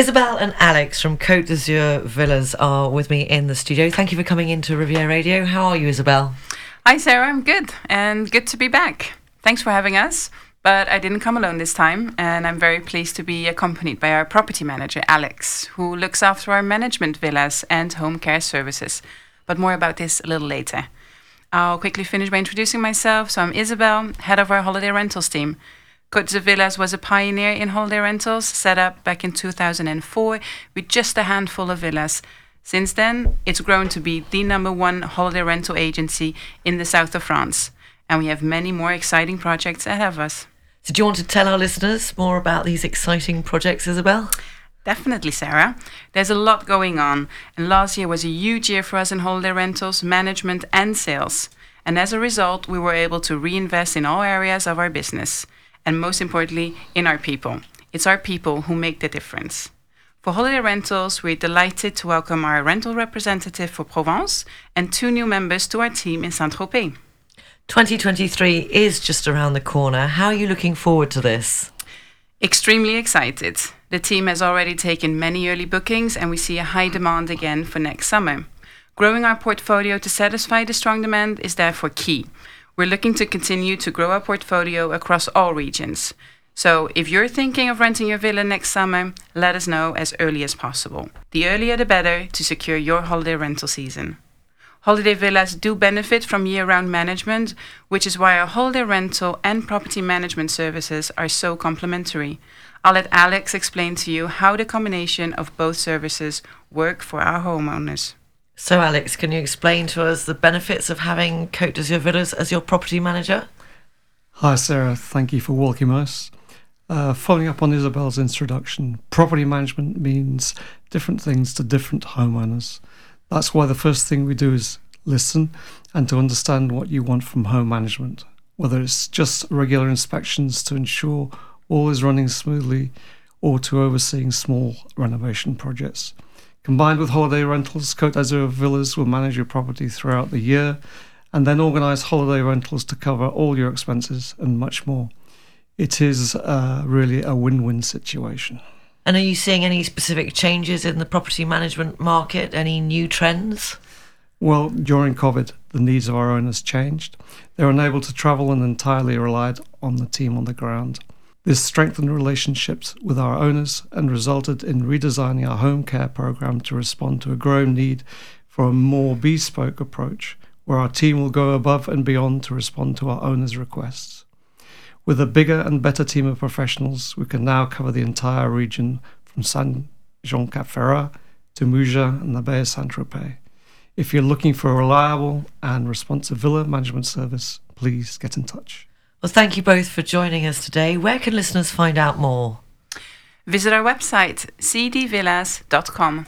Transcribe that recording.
Isabel and Alex from Côte d'Azur Villas are with me in the studio. Thank you for coming into Riviera Radio. How are you, Isabel? Hi, Sarah. I'm good and good to be back. Thanks for having us. But I didn't come alone this time, and I'm very pleased to be accompanied by our property manager, Alex, who looks after our management villas and home care services. But more about this a little later. I'll quickly finish by introducing myself. So I'm Isabel, head of our holiday rentals team. D'Azur Villas was a pioneer in holiday rentals, set up back in 2004 with just a handful of villas. Since then, it's grown to be the number one holiday rental agency in the south of France, and we have many more exciting projects ahead of us. So, do you want to tell our listeners more about these exciting projects, Isabel? Definitely, Sarah. There's a lot going on, and last year was a huge year for us in holiday rentals, management, and sales. And as a result, we were able to reinvest in all areas of our business, and most importantly, in our people. It's our people who make the difference. For holiday rentals, we're delighted to welcome our rental representative for Provence and two new members to our team in Saint Tropez. 2023 is just around the corner. How are you looking forward to this? Extremely excited. The team has already taken many early bookings, and we see a high demand again for next summer. Growing our portfolio to satisfy the strong demand is therefore key. We're looking to continue to grow our portfolio across all regions. So, if you're thinking of renting your villa next summer, let us know as early as possible. The earlier the better to secure your holiday rental season. Holiday villas do benefit from year round management, which is why our holiday rental and property management services are so complementary. I'll let Alex explain to you how the combination of both services work for our homeowners. So, Alex, can you explain to us the benefits of having Côte d'Azur Villas as your property manager? Hi, Sarah. Thank you for welcoming us. Uh, following up on Isabel's introduction, property management means different things to different homeowners. That's why the first thing we do is listen and to understand what you want from home management, whether it's just regular inspections to ensure all is running smoothly or to overseeing small renovation projects. Combined with holiday rentals, Côte d'Azur Villas will manage your property throughout the year and then organise holiday rentals to cover all your expenses and much more. It is uh, really a win win situation. And are you seeing any specific changes in the property management market? Any new trends? Well, during COVID, the needs of our owners changed. They were unable to travel and entirely relied on the team on the ground. This strengthened relationships with our owners and resulted in redesigning our home care program to respond to a growing need for a more bespoke approach, where our team will go above and beyond to respond to our owners' requests. With a bigger and better team of professionals, we can now cover the entire region from Saint Jean Cap Ferrat to Mougins and the Bay of Saint Tropez. If you're looking for a reliable and responsive villa management service, please get in touch. Well, thank you both for joining us today. Where can listeners find out more? Visit our website, cdvillas.com.